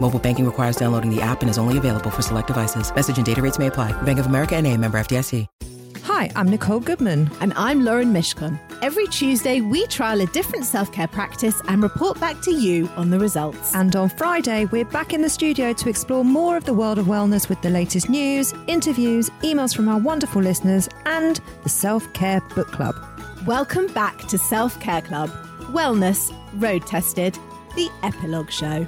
Mobile banking requires downloading the app and is only available for select devices. Message and data rates may apply. Bank of America and a member FDIC. Hi, I'm Nicole Goodman. And I'm Lauren Mishcon. Every Tuesday, we trial a different self care practice and report back to you on the results. And on Friday, we're back in the studio to explore more of the world of wellness with the latest news, interviews, emails from our wonderful listeners, and the Self Care Book Club. Welcome back to Self Care Club Wellness Road Tested, the Epilogue Show.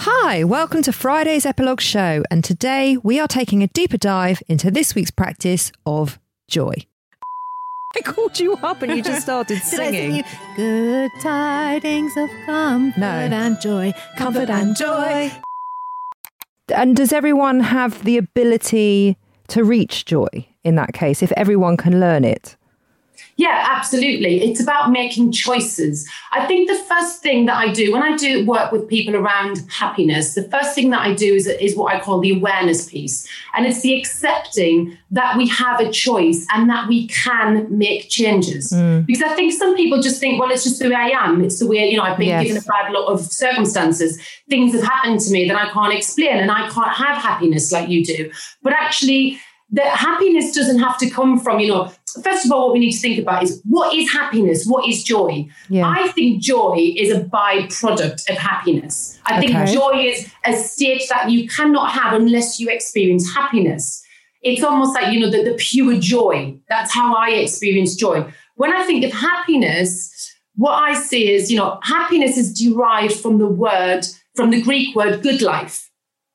Hi, welcome to Friday's Epilogue Show, and today we are taking a deeper dive into this week's practice of joy. I called you up and you just started Did I sing singing. you good tidings of comfort No. and joy, comfort and joy? And does everyone have the ability to reach joy in that case, if everyone can learn it? Yeah, absolutely. It's about making choices. I think the first thing that I do when I do work with people around happiness, the first thing that I do is, is what I call the awareness piece. And it's the accepting that we have a choice and that we can make changes. Hmm. Because I think some people just think, well, it's just the way I am. It's the way, you know, I've been Yes. given a bad lot of circumstances. Things have happened to me that I can't explain and I can't have happiness like you do. But actually, that happiness doesn't have to come from, you know, first of all, what we need to think about is what is happiness? What is joy? Yeah. I think joy is a byproduct of happiness. I think joy is a state that you cannot have unless you experience happiness. It's almost like, you know, the, the pure joy. That's how I experience joy. When I think of happiness, what I see is, you know, happiness is derived from the word, from the Greek word good life.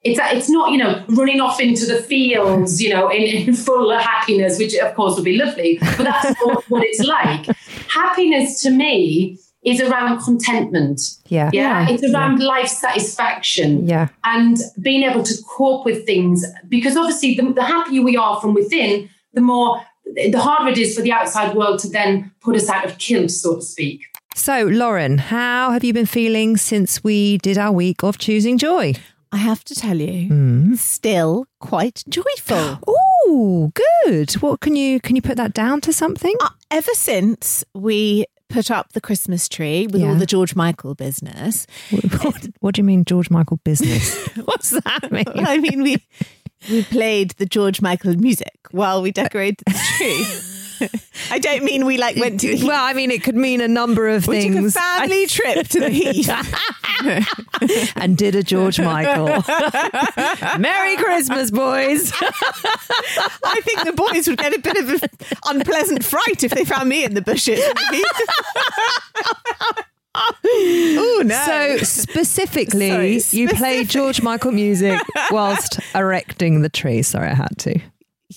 It's, it's not, you know, running off into the fields, you know, in, in full happiness, which of course would be lovely, but that's not what it's like. Happiness to me is around contentment. Yeah. Yeah. It's around life satisfaction Yeah. and being able to cope with things. Because obviously, the, the happier we are from within, the more, the harder it is for the outside world to then put us out of kilt, so to speak. So, Lauren, how have you been feeling since we did our week of choosing joy? I have to tell you, Hmm. still quite joyful. Oh, good. What can you can you put that down to something? Uh, ever since we put up the Christmas tree with Yeah. all the George Michael business, what, what do you mean, George Michael business? What's that mean? I mean, we we played the George Michael music while we decorated the tree. I don't mean we like went to the well, I mean, it could mean a number of we took a things. family trip to the heath. and did a George Michael. Merry Christmas, boys. I think the boys would get a bit of an unpleasant fright if they found me in the bushes. oh no! So specifically, Sorry, you played George Michael music whilst erecting the tree. Sorry, I had to.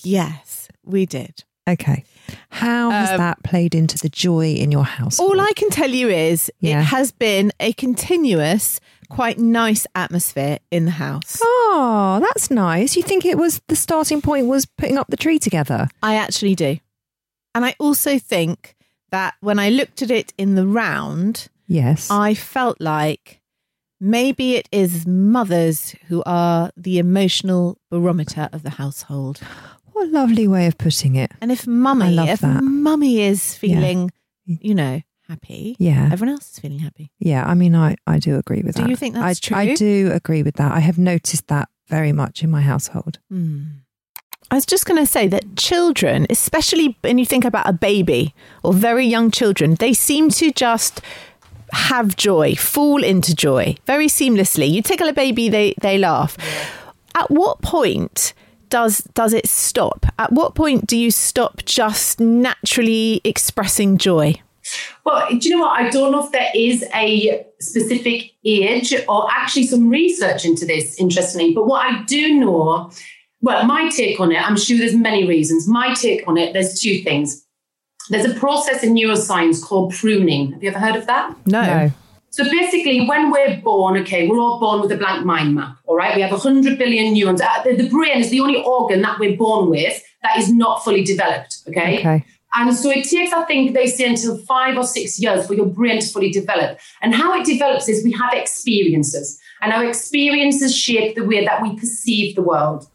yes, we did. Okay. How has Um, that played into the joy in your house? All I can tell you is Yeah. it has been a continuous, quite nice atmosphere in the house. Oh, that's nice. You think it was the starting point was putting up the tree together? I actually do. And I also think that when I looked at it in the round, Yes. I felt like maybe it is mothers who are the emotional barometer of the household. what a lovely way of putting it. And if mummy, if that. mummy is feeling, you know, happy, Yeah. everyone else is feeling happy. Yeah, I mean, I, I do agree with Do that. you think that's I, I do agree with that. I have noticed that very much in my household. Hmm. I was just going to say that children, especially when you think about a baby or very young children, they seem to just have joy, fall into joy very seamlessly. You tickle a baby, they, they laugh. At what point does does it stop? At what point do you stop just naturally expressing joy? Well, do you know what? I don't know if there is a specific age or actually some research into this, interestingly. But what I do know, well, my take on it, I'm sure there's many reasons. My take on it, there's two things. There's a process in neuroscience called pruning. Have you ever heard of that? No. No. So basically, when we're born, okay, we're all born with a blank mind map, all right? We have 100 billion neurons. Uh, The, the brain is the only organ that we're born with that is not fully developed, okay? Okay. And so it takes, I think, they say until five or six years for your brain to fully develop. And how it develops is we have experiences, and our experiences shape the way that we perceive the world.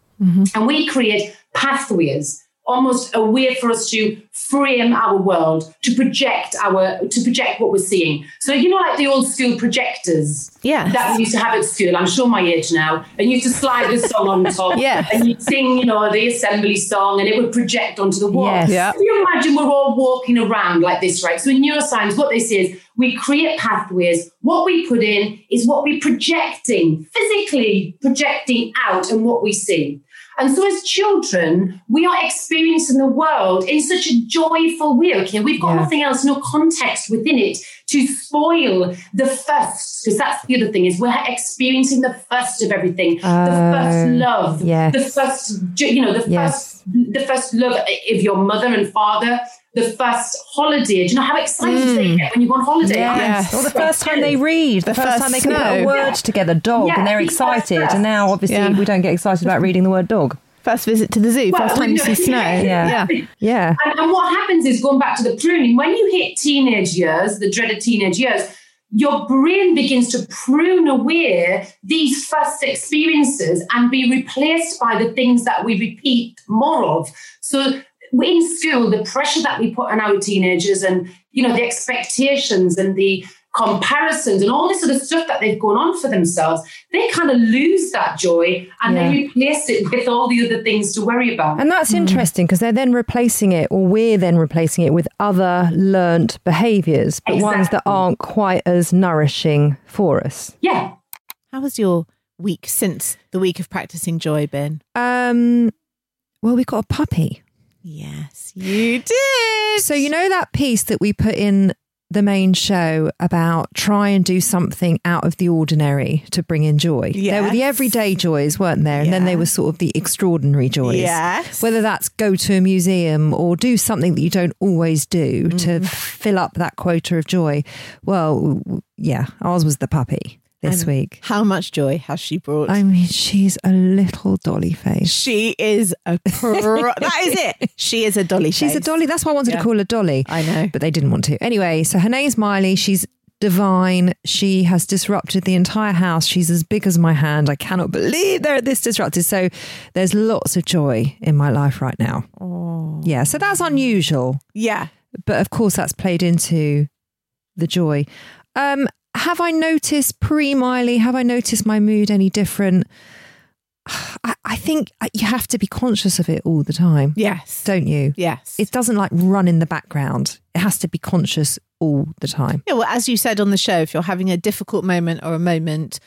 And we create pathways, almost a way for us to frame our world, to project our, to project what we're seeing. So you know, like the old school projectors yeah that we used to have at school. I'm sure my age now. And you used to slide the song on top. yeah And you'd sing, you know, the assembly song, and it would project onto the wall. Yes. Yeah. Can you imagine we're all walking around like this, right? So in neuroscience, what they say is we create pathways. What we put in is what we're projecting, physically projecting out and what we see. And so as children, we are experiencing the world in such a joyful way. Okay, we've got Yeah. nothing else, no context within it to spoil the first, because that's the other thing, is we're experiencing the first of everything. the oh, first Oh, love, yes. the first, you know, the Yes. first the first love of your mother and father, the first holiday. Do you know how excited they hmm. get when you go on holiday? Yes. Or the first time they read, the, The first, first time they can put a snow. word together, dog, Yeah, and they're the first excited. breath. And now, obviously, Yeah. we don't get excited about reading the word dog. First visit to the zoo, Well, first time you see snow. Yeah. Yeah. And, and what happens is going back to the pruning, when you hit teenage years, the dreaded teenage years, your brain begins to prune away these first experiences and be replaced by the things that we repeat more of. So in school, the pressure that we put on our teenagers and you know the expectations and the comparisons and all this other stuff that they've gone on for themselves, they kind of lose that joy and Yeah. they replace it with all the other things to worry about. And that's interesting because they're then replacing it, or we're then replacing it with other learnt behaviours, but ones that aren't quite as nourishing for us. yeah. How has your week since the week of practicing joy been? Um, well, we got a puppy. Yes, you did. So you know that piece that we put in the main show about try and do something out of the ordinary to bring in joy. There were the everyday joys, weren't there? And then they were sort of the extraordinary joys. Yes. Whether that's go to a museum or do something that you don't always do to Mm-hmm. fill up that quota of joy. Well, yeah, ours was the puppy this And week. How much joy has she brought? I mean, she's a little dolly face. she is a pro- that is it. She is a dolly. She's a dolly. That's why I wanted Yeah. to call her Dolly. I know. But they didn't want to. Anyway, so her name's Miley. She's divine. She has disrupted the entire house. She's as big as my hand. I cannot believe they're this disrupted. So there's lots of joy in my life right now. Yeah, so that's unusual. Yeah. But of course, that's played into the joy. Um, have I noticed pre Miley? Have I noticed my mood any different? I, I think uh, you have to be conscious of it all the time, Yes. don't you? yes. It doesn't like run in the background. It has to be conscious all the time. Yeah, well, as you said on the show, if you're having a difficult moment or a moment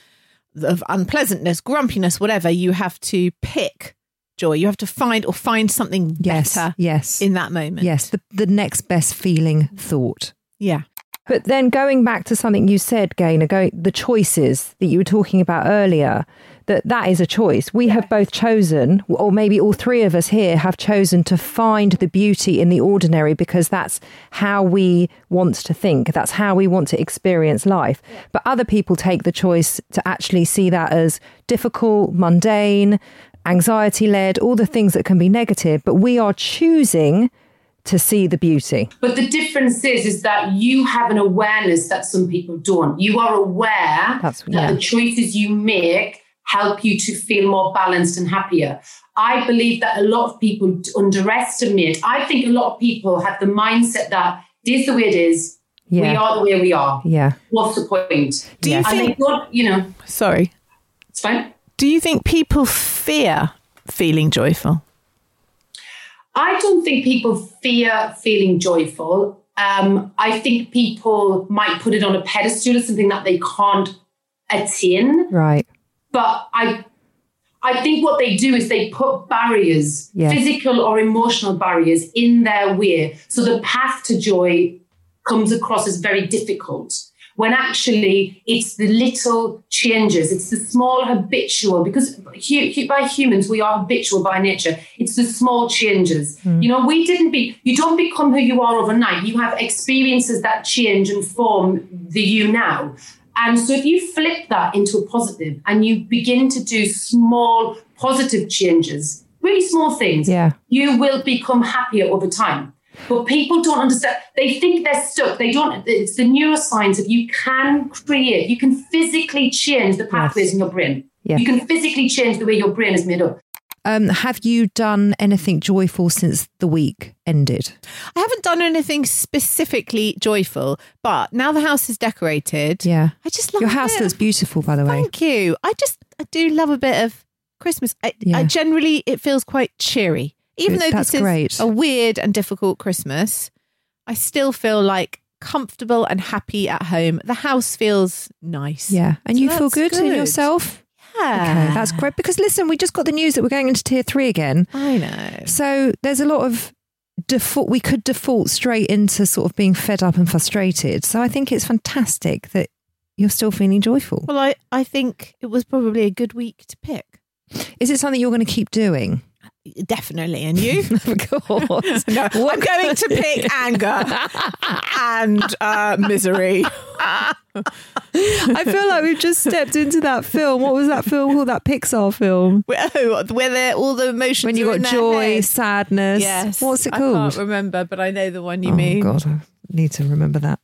of unpleasantness, grumpiness, whatever, you have to pick joy. You have to find or find something Yes, better yes, in that moment. yes. The the next best feeling thought. Yeah. But then going back to something you said, Gaynor, going the choices that you were talking about earlier, that that is a choice. We have both chosen, or maybe all three of us here have chosen to find the beauty in the ordinary because that's how we want to think. That's how we want to experience life. But other people take the choice to actually see that as difficult, mundane, anxiety led, all the things that can be negative. But we are choosing to see the beauty. But the difference is, is that you have an awareness that some people don't. You are aware That's- that yeah. the choices you make help you to feel more balanced and happier. I believe that a lot of people underestimate. I think a lot of people have the mindset that it is the way it is. We are the way we are. Yeah. What's the point? Do you and think- they don't, you know, Sorry. it's fine. Do you think people fear feeling joyful? I don't think people fear feeling joyful. Um, I think people might put it on a pedestal as something that they can't attain. Right. But I, I think what they do is they put barriers, Yeah. physical or emotional barriers, in their way. So the path to joy comes across as very difficult. When actually it's the little changes, it's the small habitual, because by humans, we are habitual by nature. It's the small changes. Hmm. You know, we didn't be, you don't become who you are overnight. You have experiences that change and form the you now. And so if you flip that into a positive and you begin to do small positive changes, really small things, Yeah. you will become happier over time. But people don't understand. They think they're stuck. They don't. It's the neuroscience of you can create, you can physically change the pathways in your brain. Yeah. You can physically change the way your brain is made up. Um, have you done anything joyful since the week ended? I haven't done anything specifically joyful, but now the house is decorated. Yeah. I just love Your house looks beautiful, by the way. Thank you. I just I do love a bit of Christmas. I, Yeah. I generally it feels quite cheery, even Good, though that's this is great. a weird and difficult Christmas. I still feel like comfortable and happy at home. The house feels nice. Yeah. And So you feel that's good, in yourself? Yeah, Okay, that's great. Because listen, we just got the news that we're going into tier three again. I know. So there's a lot of default, we could default straight into sort of being fed up and frustrated. So I think it's fantastic that you're still feeling joyful. Well, I I think it was probably a good week to pick. Is it something you're going to keep doing? Definitely, and you? of course. No, I'm going to pick anger and uh, misery. I feel like we've just stepped into that film. What was that film called? That Pixar film? Where, where the- all the emotions When you got joy, sadness. Yes. What's it called? I can't remember, but I know the one you oh mean. God, I need to remember that.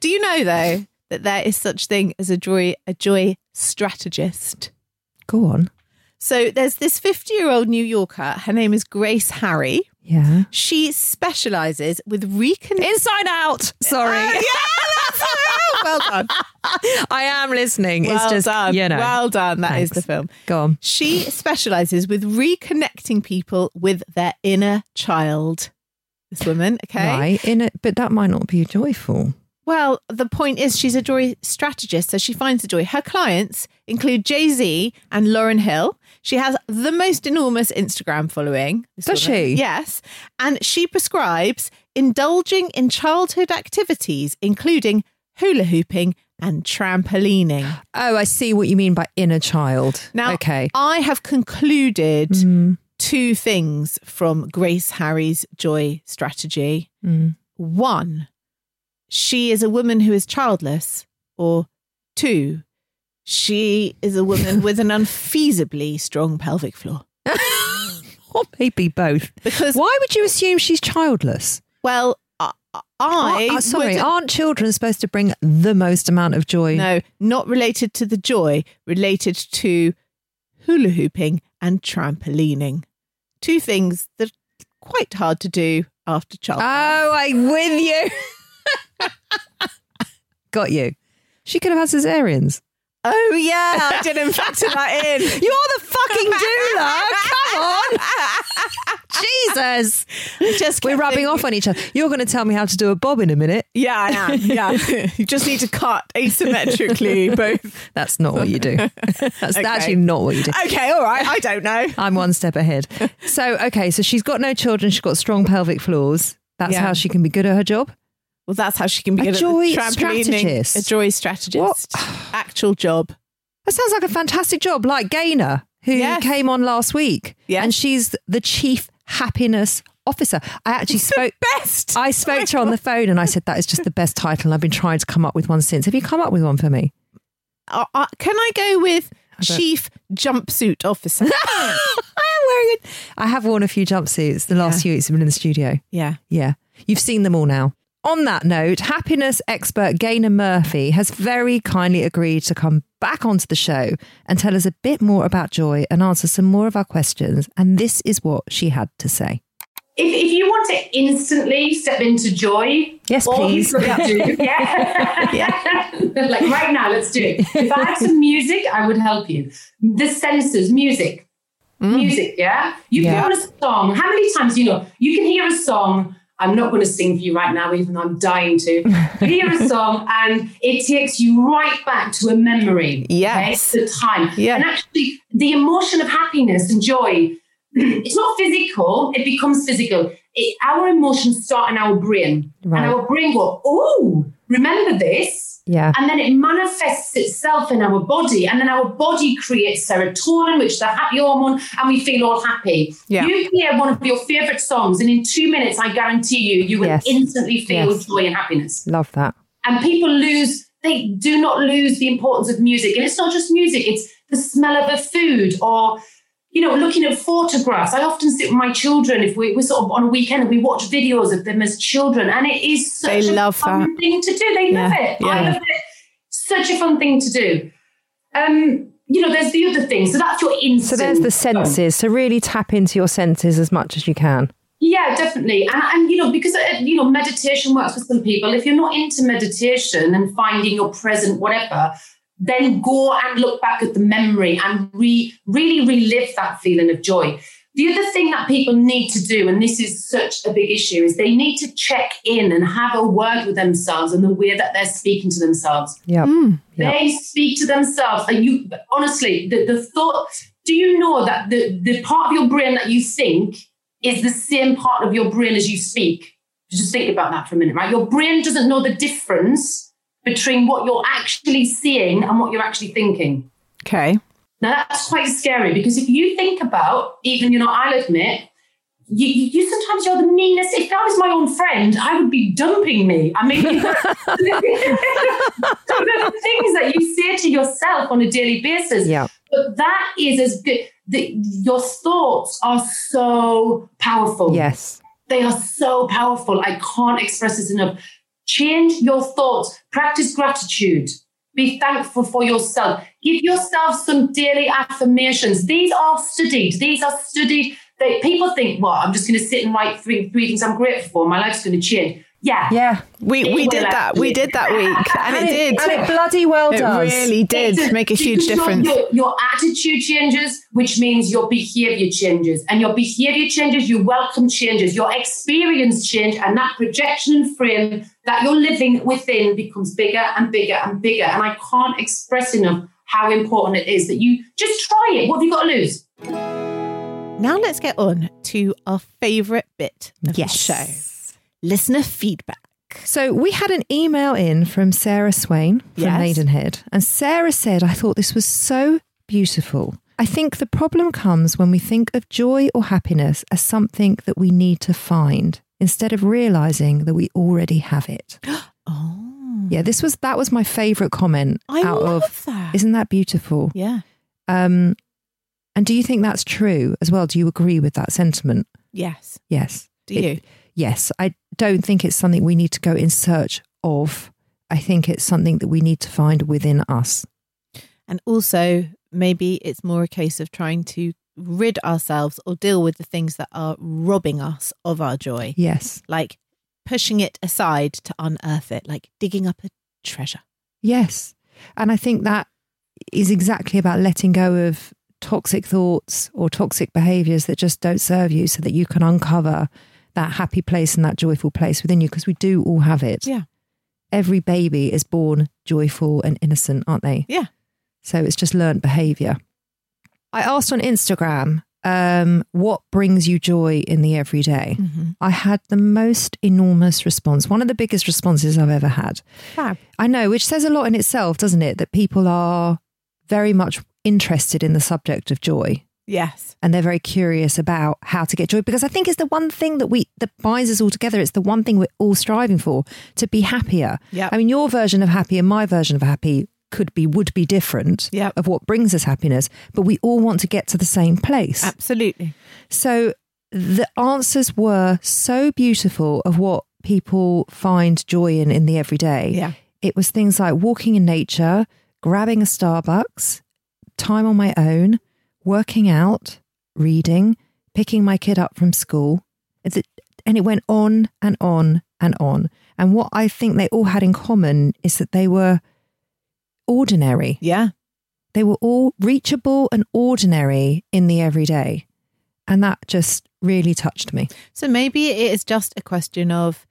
Do you know though that there is such thing as a joy a joy strategist? Go on. So there's this 50 year old New Yorker. Her name is Grace Harry. Yeah. She specializes with recon. Inside Out. Sorry. Oh, yeah, that's well done. I am listening. Well it's just done. you know. well done. That is Thanks. the film. Go on. She specializes with reconnecting people with their inner child. This woman, okay? Right. But that might not be joyful. Well, the point is she's a joy strategist, so she finds the joy. Her clients include Jay Z and Lauryn Hill. She has the most enormous Instagram following. Does she? Yes. And she prescribes indulging in childhood activities, including hula hooping and trampolining. Oh, I see what you mean by inner child. Now, okay. I have concluded Mm, two things from Grace Harry's joy strategy. mm. One, she is a woman who is childless, or two, she is a woman with an unfeasibly strong pelvic floor. Or maybe both. Because, Why would you assume she's childless? well, I, I uh, sorry, would- aren't children supposed to bring the most amount of joy? no, not related to the joy, related to hula hooping and trampolining. Two things that are quite hard to do after childbirth. Oh, I'm with you. Got you. She could have had cesareans. Oh yeah, I didn't factor that in. You're the fucking doula. Come on. Jesus. Just We're rubbing off on each other. You're going to tell me how to do a bob in a minute. Yeah, I am. Yeah, you just need to cut asymmetrically both. That's not what you do. That's Okay. actually not what you do. Okay, all right. I don't know. I'm one step ahead. So, okay, so she's got no children. She's got strong pelvic floors. That's Yeah. how she can be good at her job. Well, that's how she can be A joy at strategist. A joy strategist. Actual job. That sounds like a fantastic job, like Gaynor, who Yes. came on last week. Yes. And she's the chief happiness officer. I actually spoke. Best. I spoke to her on the phone and I said, that is just the best title. And I've been trying to come up with one since. Have you come up with one for me? Uh, uh, can I go with don't- chief jumpsuit officer? I am wearing it. I have worn a few jumpsuits the last Yeah. few weeks I've been in the studio. yeah. Yeah. You've seen them all now. On that note, happiness expert Gaynor Murphy has very kindly agreed to come back onto the show and tell us a bit more about joy and answer some more of our questions. And this is what she had to say. If, if you want to instantly step into joy, Yes, please. do, yeah, like right now, let's do it. If I had some music, I would help you. The senses, music, mm. music, yeah. You Yeah. put on a song. How many times you know you can hear a song I'm not going to sing for you right now, even though I'm dying to. Hear a song, and it takes you right back to a memory. Yes. Okay? The time. Yeah. And actually, the emotion of happiness and joy, it's not physical, it becomes physical. It, our emotions start in our brain. Right. And our brain will, oh, remember this? Yeah. And then it manifests itself in our body. And then our body creates serotonin, which is the happy hormone, and we feel all happy. Yeah. You hear one of your favorite songs, and in two minutes, I guarantee you, you will Yes. instantly feel Yes. joy and happiness. Love that. And people lose, they do not lose the importance of music. And it's not just music, it's the smell of a food or you know, looking at photographs. I often sit with my children if we, we're sort of on a weekend and we watch videos of them as children, and it is such They a love fun that. thing to do. They love Yeah, it. I love it. Such a fun thing to do. Um, you know, there's the other thing. So that's your instinct. So there's the senses. So really tap into your senses as much as you can. Yeah, definitely. And, and you know, because, uh, you know, meditation works for some people. If you're not into meditation and finding your present, whatever, then go and look back at the memory and re, really relive that feeling of joy. The other thing that people need to do, and this is such a big issue, is they need to check in and have a word with themselves and the way that they're speaking to themselves. Yeah. Mm. Yeah. They speak to themselves. And you honestly, the, the thought, do you know that the, the part of your brain that you think is the same part of your brain as you speak? Just think about that for a minute, right? Your brain doesn't know the difference between what you're actually seeing and what you're actually thinking. Okay. Now that's quite scary because if you think about, even you know, I'll admit, you, you, sometimes you're the meanest. If that was my own friend, I would be dumping me. I mean, some of the things that you say to yourself on a daily basis. Yeah. But that is as good. The, your thoughts are so powerful. Yes. They are so powerful. I can't express this enough. Change your thoughts. Practice gratitude. Be thankful for yourself. Give yourself some daily affirmations. These are studied. These are studied. They, people think, well, I'm just going to sit and write three, three things I'm grateful for. My life's going to change. Yeah. Yeah. We It we did that. We did that week, and, it did. And it bloody well It does. really did It- make a huge difference. Your, your attitude changes, which means your behavior changes. And your behavior changes, you welcome changes, your experience change, and that projection frame that you're living within becomes bigger and bigger and bigger. And I can't express enough how important it is that you just try it. What have you got to lose? Now let's get on to our favourite bit of Yes. the show: listener feedback. So we had an email in from Sarah Swain from Yes. Maidenhead, and Sarah said, "I thought this was so beautiful. I think the problem comes when we think of joy or happiness as something that we need to find instead of realizing that we already have it." Oh, Yeah, this was that was my favorite comment I out love of. that. Isn't that beautiful? yeah. Um, and do you think that's true as well? Do you agree with that sentiment? Yes. Yes. Do It- you? Yes, I don't think it's something we need to go in search of. I think it's something that we need to find within us. And also, maybe it's more a case of trying to rid ourselves or deal with the things that are robbing us of our joy, Yes. like pushing it aside to unearth it, like digging up a treasure. Yes. And I think that is exactly about letting go of toxic thoughts or toxic behaviors that just don't serve you so that you can uncover that happy place and that joyful place within you because we do all have it. Yeah. Every baby is born joyful and innocent, aren't they? Yeah. So it's just learned behavior. I asked on Instagram, um, what brings you joy in the everyday? I had the most enormous response, one of the biggest responses I've ever had. Fab. I know, which says a lot in itself, doesn't it? That people are very much interested in the subject of joy Yes. and they're very curious about how to get joy because I think it's the one thing that we that binds us all together. It's the one thing we're all striving for to be happier. Yep. I mean, your version of happy and my version of happy could be would be different Yep. of what brings us happiness, but we all want to get to the same place. Absolutely. So the answers were so beautiful of what people find joy in in the everyday. Yeah. It was things like walking in nature, grabbing a Starbucks, time on my own, working out, reading, picking my kid up from school. And it went on and on and on. And what I think they all had in common is that they were ordinary. Yeah. They were all reachable and ordinary in the everyday. And that just really touched me. So maybe it is just a question of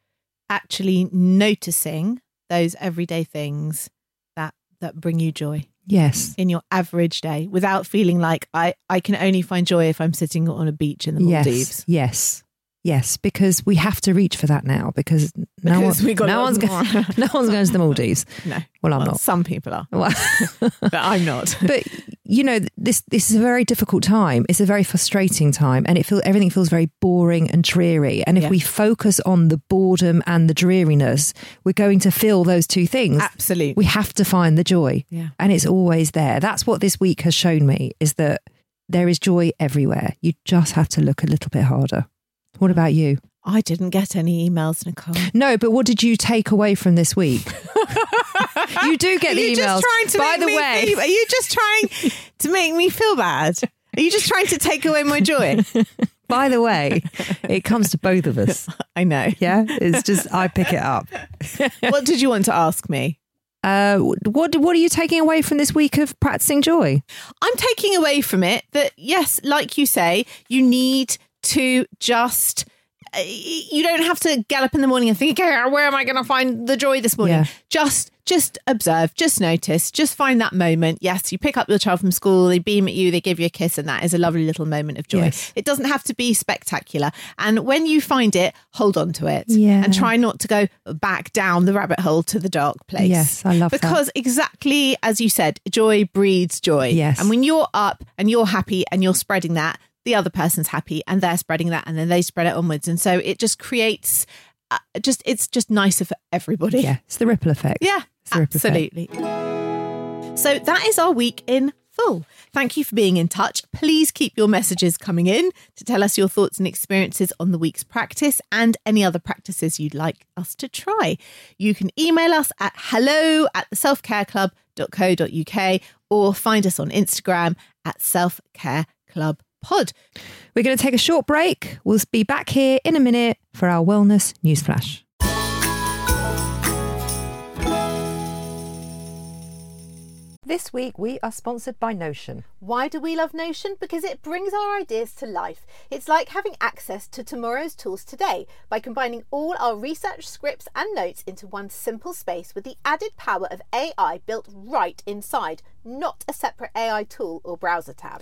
actually noticing those everyday things that that bring you joy Yes. in your average day without feeling like I, I can only find joy if I'm sitting on a beach in the Maldives. Yes. Yes. Yes, because we have to reach for that now because no, Because one, we got no one's going, no one's going to the Maldives. No. Well, I'm not. Some people are, Well, but I'm not. but you know this this is a very difficult time. It's a very frustrating time, and it feel everything feels very boring and dreary. And if Yeah. we focus on the boredom and the dreariness, we're going to feel those two things. Absolutely. We have to find the joy, Yeah. and it's always there. That's what this week has shown me: is that there is joy everywhere. You just have to look a little bit harder. What about you? I didn't get any emails, Nicole. No, but what did you take away from this week? you do get the emails. just trying to By the way, feel- are you just trying to make me feel bad? Are you just trying to take away my joy? by the way, it comes to both of us. I know. Yeah, it's just I pick it up. What did you want to ask me? Uh, what what are you taking away from this week of practicing joy? I'm taking away from it that yes, like you say, you need to just. uh, You don't have to get up in the morning and think, okay, where am I going to find the joy this morning? Yeah. Just, just observe, just notice, just find that moment. Yes, you pick up your child from school, they beam at you, they give you a kiss, and that is a lovely little moment of joy. Yes. It doesn't have to be spectacular. And when you find it, hold on to it, Yeah. and try not to go back down the rabbit hole to the dark place. Yes, I love that. because exactly as you said, joy breeds joy. Yes. And when you're up and you're happy and you're spreading that, the other person's happy and they're spreading that and then they spread it onwards. And so it just creates uh, just, it's just nicer for everybody. Yeah, it's the ripple effect. Yeah, ripple effect. absolutely. So that is our week in full. Thank you for being in touch. Please keep your messages coming in to tell us your thoughts and experiences on the week's practice and any other practices you'd like us to try. You can email us at hello at the selfcareclub.co.uk or find us on Instagram at selfcareclubpod. We're going to take a short break. We'll be back here in a minute for our wellness news flash. This week we are sponsored by Notion. Why do we love Notion? Because it brings our ideas to life. It's like having access to tomorrow's tools today by combining all our research scripts and notes into one simple space with the added power of AI built right inside, not a separate AI tool or browser tab.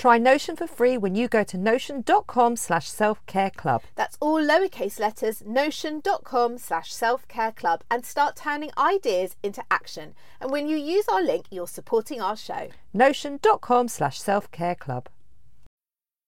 Try Notion for free when you go to notion.com slash self-care club. That's all lowercase letters, notion.com slash self care club, and start turning ideas into action. And when you use our link, you're supporting our show. Notion.com slash self-care club.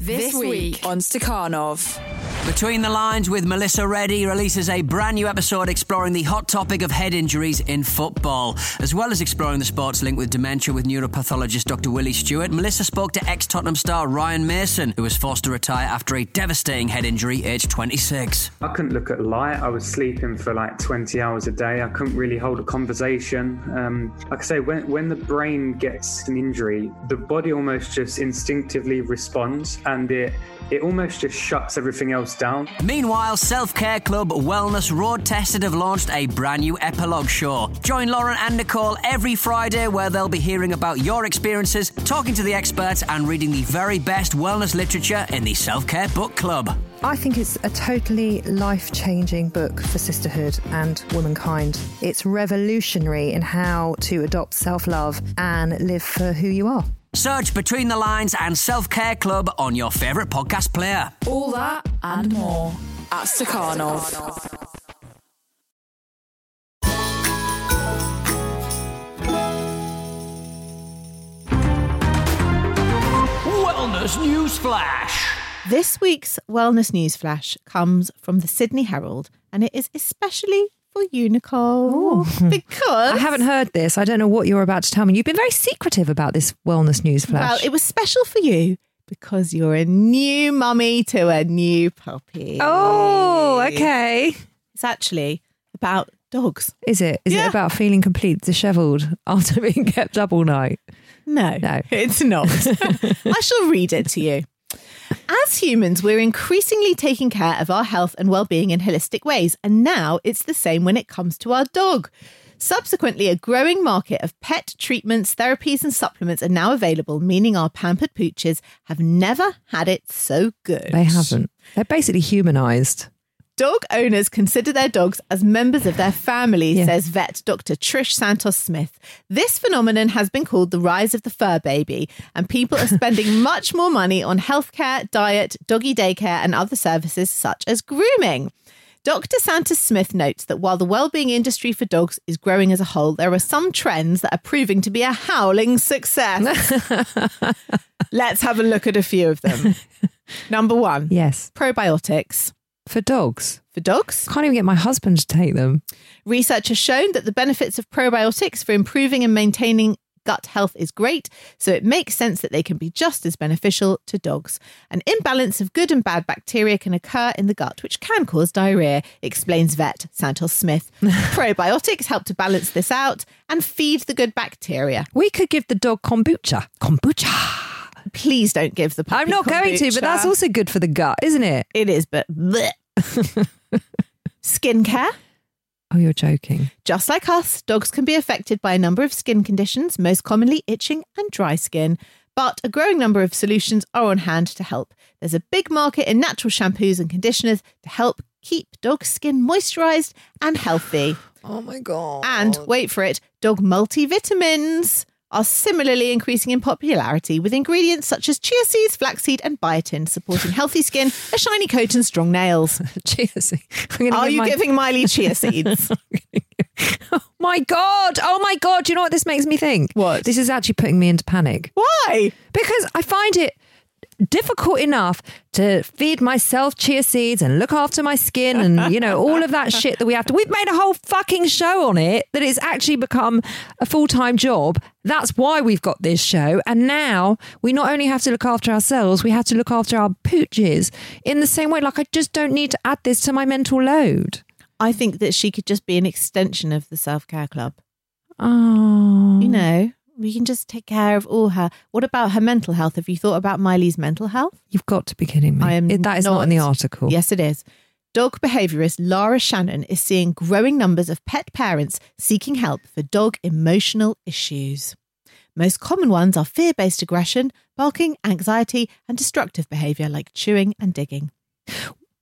This, week on Stakhanov. Between the Lines with Melissa Reddy releases a brand new episode exploring the hot topic of head injuries in football, as well as exploring the sports link with dementia with neuropathologist Dr. Willie Stewart. Melissa spoke to ex Tottenham star Ryan Mason, who was forced to retire after a devastating head injury aged 26. I couldn't look at light. I was sleeping for like 20 hours a day. I couldn't really hold a conversation. Um, like I say, when, when the brain gets an injury, the body almost just instinctively responds and it, it almost just shuts everything else down. Meanwhile, Self Care Club Wellness Road Tested have launched a brand new epilogue show. Join Lauren and Nicole every Friday where they'll be hearing about your experiences, talking to the experts, and reading the very best wellness literature in the Self Care Book Club. I think it's a totally life changing book for sisterhood and womankind. It's revolutionary in how to adopt self love and live for who you are. Search Between the Lines and Self Care Club on your favourite podcast player. All that and more at Stakhanov. Wellness News Flash. This week's wellness news flash comes from the Sydney Herald, and it is especially for you, Nicole, oh. because I haven't heard this. I don't know what you're about to tell me. You've been very secretive about this wellness news flash. Well, it was special for you because you're a new mummy to a new puppy. oh, okay. It's actually about dogs. Is it? Is Yeah. it about feeling complete dishevelled after being kept up all night? No, No. it's not. I shall read it to you. As humans, we're increasingly taking care of our health and well-being in holistic ways, and now it's the same when it comes to our dog. Subsequently, a growing market of pet treatments, therapies, and supplements are now available, meaning our pampered pooches have never had it so good. They haven't. They're basically humanised. Dog owners consider their dogs as members of their family, Yeah. says vet Dr. Trish Santos Smith. This phenomenon has been called the rise of the fur baby, and people are spending much more money on healthcare, diet, doggy daycare, and other services such as grooming. Dr. Santos Smith notes that while the well-being industry for dogs is growing as a whole, there are some trends that are proving to be a howling success. Let's have a look at a few of them. Number one, Yes. probiotics. For dogs. For dogs, Can't even get my husband to take them. Research has shown that the benefits of probiotics for improving and maintaining gut health is great, so it makes sense that they can be just as beneficial to dogs. An imbalance of good and bad bacteria can occur in the gut, which can cause diarrhea, explains vet Santos Smith. probiotics help to balance this out and feed the good bacteria. We could give the dog kombucha. Kombucha. Please don't give the puppy I'm not going to, but that's also good for the gut, isn't it? it is, but bleh. skincare. Oh, you're joking. Just like us, dogs can be affected by a number of skin conditions, most commonly itching and dry skin. But a growing number of solutions are on hand to help. There's a big market in natural shampoos and conditioners to help keep dog skin moisturized and healthy. Oh my god. And wait for it, dog multivitamins are similarly increasing in popularity with ingredients such as chia seeds, flaxseed, and biotin supporting healthy skin, a shiny coat, and strong nails. cheers. I'm Are you my- giving Miley chia seeds? Oh my god. Oh my god. Do you know what this makes me think? What? This is actually putting me into panic. Why? Because I find it difficult enough to feed myself chia seeds and look after my skin and you know all of that shit that we have to we've made a whole fucking show on it that it's actually become a full-time job. That's why we've got this show. And now we not only have to look after ourselves we have to look after our pooches in the same way. Like i just don't need to add this to my mental load. I think that she could just be an extension of the self care club. oh. You know, we can just take care of all her. What about her mental health? Have you thought about Miley's mental health? you've got to be kidding me I am It- that is not, in the article Yes, it is. Dog behaviourist Lara Shannon is seeing growing numbers of pet parents seeking help for dog emotional issues. Most common ones are fear based aggression, barking, anxiety, and destructive behaviour like chewing and digging.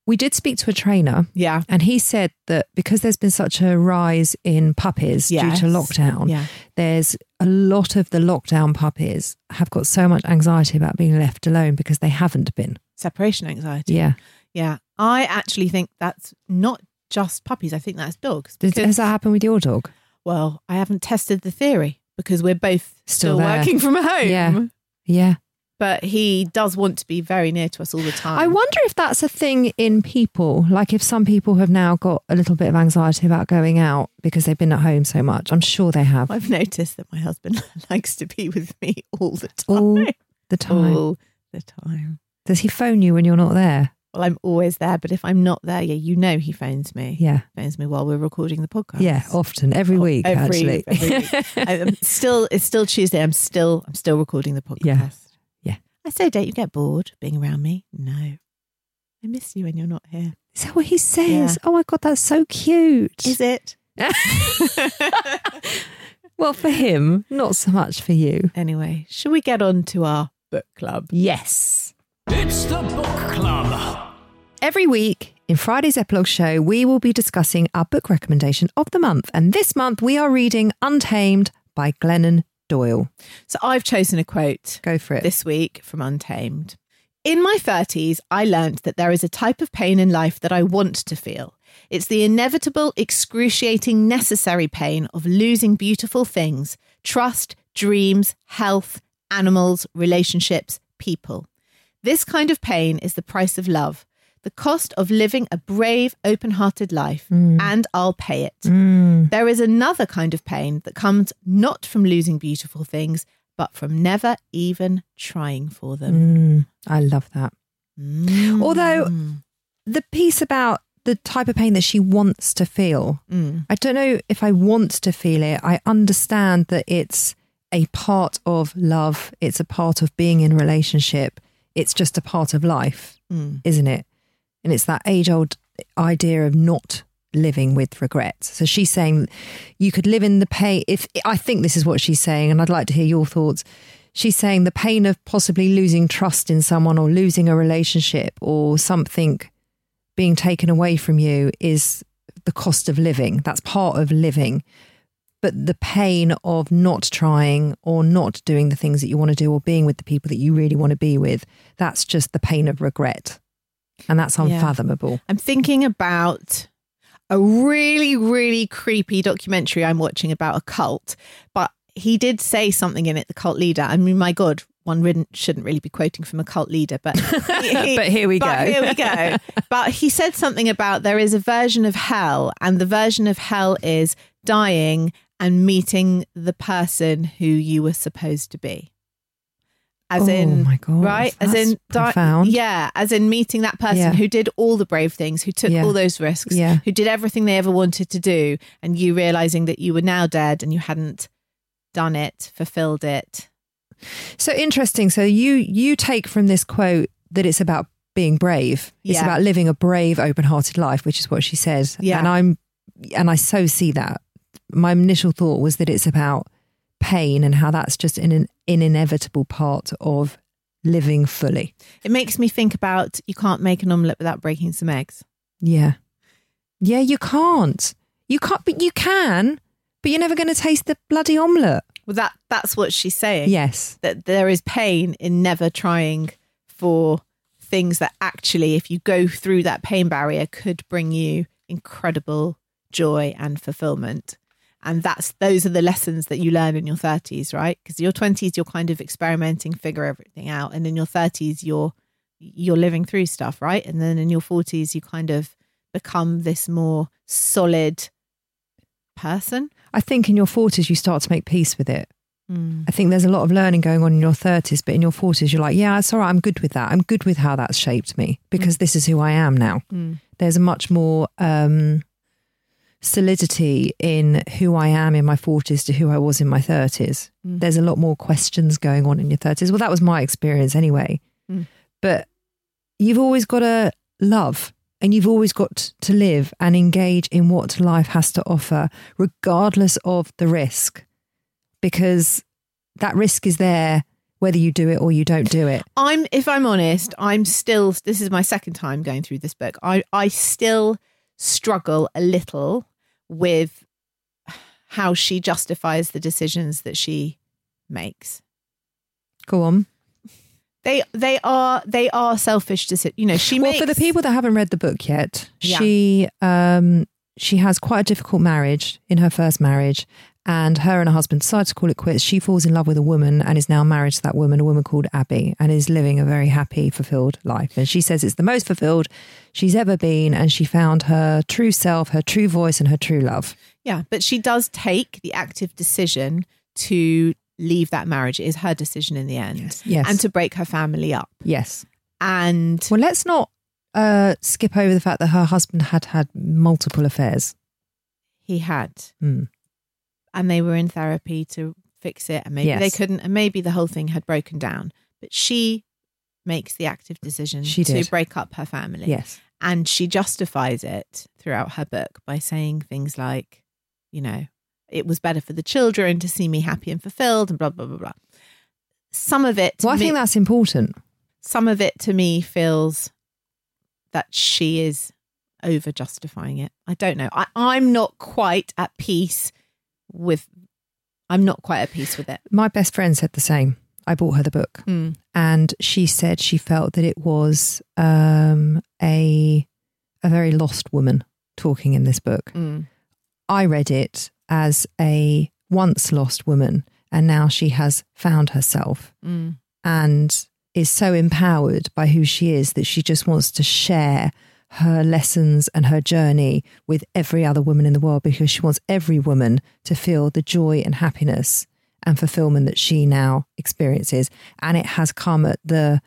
We did speak to a trainer Yeah. And he said that because there's been such a rise in puppies Yes. due to lockdown, Yeah. there's a lot of the lockdown puppies have got so much anxiety about being left alone because they haven't been. Separation anxiety. Yeah. Yeah. I actually think that's not just puppies. I think that's dogs. Because- has that happened with your dog? Well, I haven't tested the theory because we're both Still still, working from home. Yeah. Yeah. But he does want to be very near to us all the time. I wonder if that's a thing in people. Like if some people have now got a little bit of anxiety about going out because they've been at home so much. I'm sure they have I've noticed that my husband likes to be with me all the time. all the time. All the time. Does he phone you when you're not there? Well, I'm always there, but if I'm not there, yeah, you know he phones me. Yeah. Phones me while we're recording the podcast. Yeah, often, every Oh, week, every- actually. every week. I'm still it's still Tuesday. I'm still I'm still recording the podcast. Yeah. Yeah. I say, don't you get bored being around me? No. I miss you when you're not here. Is that what he says? Yeah. Oh my God, that's so cute. Is it? well, for him, not so much for you. Anyway, shall we get on to our book club? Yes. It's the book club. Every week in Friday's Epilogue Show, we will be discussing our book recommendation of the month. And this month we are reading Untamed by Glennon Doyle. So I've chosen a quote. Go for it. This week from Untamed. In my 30s, I learned that there is a type of pain in life that I want to feel. It's the inevitable, excruciating, necessary pain of losing beautiful things trust, dreams, health, animals, relationships, people. This kind of pain is the price of love, the cost of living a brave, open hearted life, mm. and I'll pay it. Mm. There is another kind of pain that comes not from losing beautiful things, but from never even trying for them. Mm, I love that. Mm. Although the piece about the type of pain that she wants to feel, I don't know if I want to feel it. I understand that it's a part of love, it's a part of being in relationship, it's just a part of life, isn't it? And it's that age old idea of not living with regrets. So she's saying you could live in the pain if I think this is what she's saying and I'd like to hear your thoughts. She's saying the pain of possibly losing trust in someone or losing a relationship or something being taken away from you is the cost of living. That's part of living. But the pain of not trying or not doing the things that you want to do or being with the people that you really want to be with, that's just the pain of regret. And that's Yeah. unfathomable. I'm thinking about a really, really creepy documentary I'm watching about a cult, but he did say something in it, the cult leader. I mean, my God, one shouldn't really be quoting from a cult leader, but, But here we but go. Here we go. But he said something about there is a version of hell, and the version of hell is dying and meeting the person who you were supposed to be. As Oh in, my God, right? As in, profound. yeah, as in meeting that person Yeah. who did all the brave things, who took Yeah. all those risks, Yeah. who did everything they ever wanted to do, and you realizing that you were now dead and you hadn't done it, fulfilled it. So interesting. So you you take from this quote that it's about being brave. It's about living a brave, open-hearted life, which is what she says. Yeah. And I'm and I so see that. My initial thought was that it's about pain and how that's just in an, an inevitable part of living fully. It makes me think about you can't make an omelette without breaking some eggs. Yeah. Yeah, you can't. You can't but you can, but you're never going to taste the bloody omelette. Well, that that's what she's saying. Yes. that there is pain in never trying for things that actually, if you go through that pain barrier, could bring you incredible joy and fulfillment. And that's those are the lessons that you learn in your thirties, right? Because your twenties, you're kind of experimenting, figure everything out, and in your thirties, you're you're living through stuff, right? And then in your forties, you kind of become this more solid person. I think in your 40s you start to make peace with it. Mm. I think there's a lot of learning going on in your 30s, but in your 40s, you're like, yeah, it's all right. I'm good with that. I'm good with how that's shaped me because this is who I am now. Mm. There's a much more um, solidity in who I am in my 40s to who I was in my 30s. Mm. There's a lot more questions going on in your 30s. Well, that was my experience anyway. Mm. But you've always got to love and you've always got to live and engage in what life has to offer, regardless of the risk, because that risk is there whether you do it or you don't do it. I'm if I'm honest, I'm still this is my second time going through this book. I I still struggle a little with how she justifies the decisions that she makes. Go on. They they are they are selfish decisions. You know, she well, makes for the people that haven't read the book yet, Yeah. she um, she has quite a difficult marriage in her first marriage, and her and her husband decide to call it quits. She falls in love with a woman and is now married to that woman, a woman called Abby, and is living a very happy, fulfilled life. And she says it's the most fulfilled she's ever been, and she found her true self, her true voice, and her true love. Yeah, but she does take the active decision to leave that marriage. It is her decision in the end. Yes. And to break her family up. Yes. And Well, let's not uh, skip over the fact that her husband had had multiple affairs. he had. Hmm. And they were in therapy to fix it and maybe they couldn't and maybe the whole thing had broken down but she makes the active decision She to break up her family Yes. and she justifies it throughout her book by saying things like you know it was better for the children to see me happy and fulfilled and blah blah blah blah some of it Well, I me- think that's important. some of it to me feels that she is over justifying it. I don't know. I, I'm not quite at peace with. I'm not quite at peace with it. My best friend said the same. I bought her the book, Mm. and she said she felt that it was um, a a very lost woman talking in this book. Mm. I read it as a once lost woman, and now she has found herself Mm. and is so empowered by who she is that she just wants to share her lessons and her journey with every other woman in the world because she wants every woman to feel the joy and happiness and fulfillment that she now experiences. And it has come at the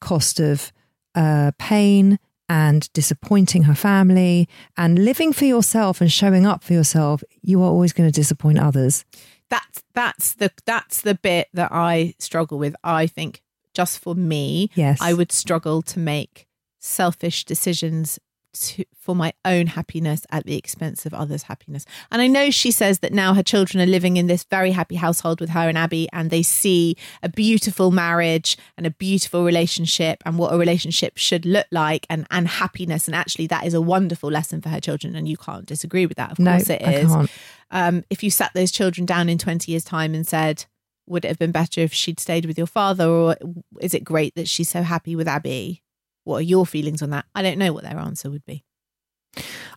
cost of uh, pain and disappointing her family and living for yourself and showing up for yourself. You are always going to disappoint others. That's that's the that's the bit that I struggle with. I think just for me, Yes. I would struggle to make selfish decisions to, for my own happiness at the expense of others' happiness. And I know she says that now her children are living in this very happy household with her and Abby, and they see a beautiful marriage and a beautiful relationship and what a relationship should look like and, and happiness. And actually, that is a wonderful lesson for her children. And you can't disagree with that. Of No, course, it I is. can't. Um, if you sat those children down in 20 years' time and said, would it have been better if she'd stayed with your father, or is it great that she's so happy with Abby? What are your feelings on that? I don't know what their answer would be.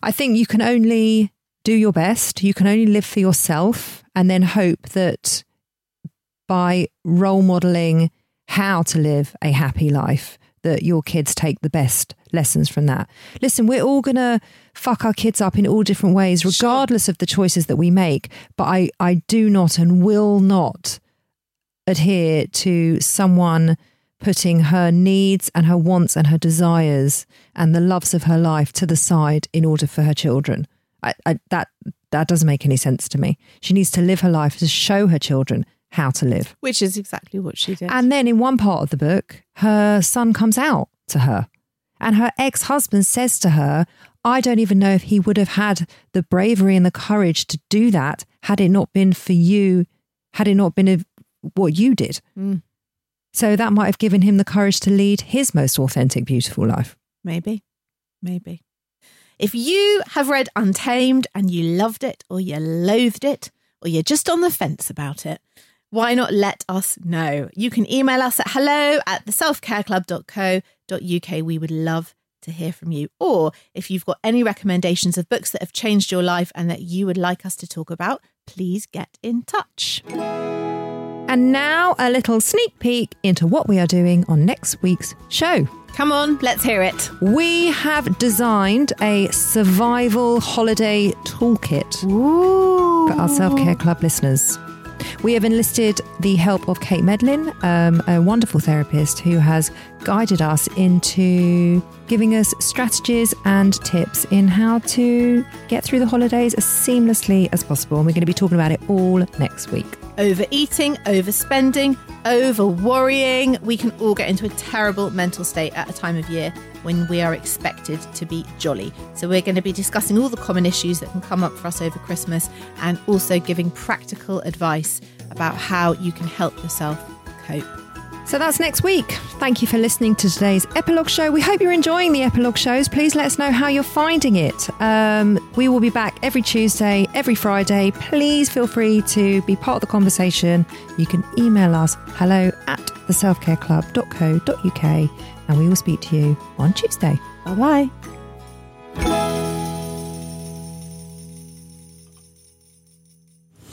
I think you can only do your best. You can only live for yourself and then hope that by role modeling how to live a happy life, that your kids take the best lessons from that. Listen, we're all going to fuck our kids up in all different ways, regardless of the choices that we make. But I, I do not and will not adhere to someone putting her needs and her wants and her desires and the loves of her life to the side in order for her children. I, I, that that doesn't make any sense to me. She needs to live her life to show her children how to live. Which is exactly what she did. And then in one part of the book, her son comes out to her. And her ex husband says to her, I don't even know if he would have had the bravery and the courage to do that had it not been for you, had it not been of what you did. Mm. So that might have given him the courage to lead his most authentic, beautiful life. Maybe. Maybe. If you have read Untamed and you loved it, or you loathed it, or you're just on the fence about it, why not let us know? You can email us at hello at theselfcareclub.co.uk. We would love to hear from you. Or if you've got any recommendations of books that have changed your life and that you would like us to talk about, please get in touch. And now a little sneak peek into what we are doing on next week's show. Come on, let's hear it. We have designed a survival holiday toolkit for our Self Care Club listeners. We have enlisted the help of Kate Medlin, um, a wonderful therapist who has guided us into giving us strategies and tips in how to get through the holidays as seamlessly as possible. And we're going to be talking about it all next week. Overeating, overspending, over worrying. We can all get into a terrible mental state at a time of year when we are expected to be jolly. So, we're going to be discussing all the common issues that can come up for us over Christmas and also giving practical advice about how you can help yourself cope. So that's next week. Thank you for listening to today's epilogue show. We hope you're enjoying the epilogue shows. Please let us know how you're finding it. Um, we will be back every Tuesday, every Friday. Please feel free to be part of the conversation. You can email us hello at theselfcareclub.co.uk and we will speak to you on Tuesday. Bye bye.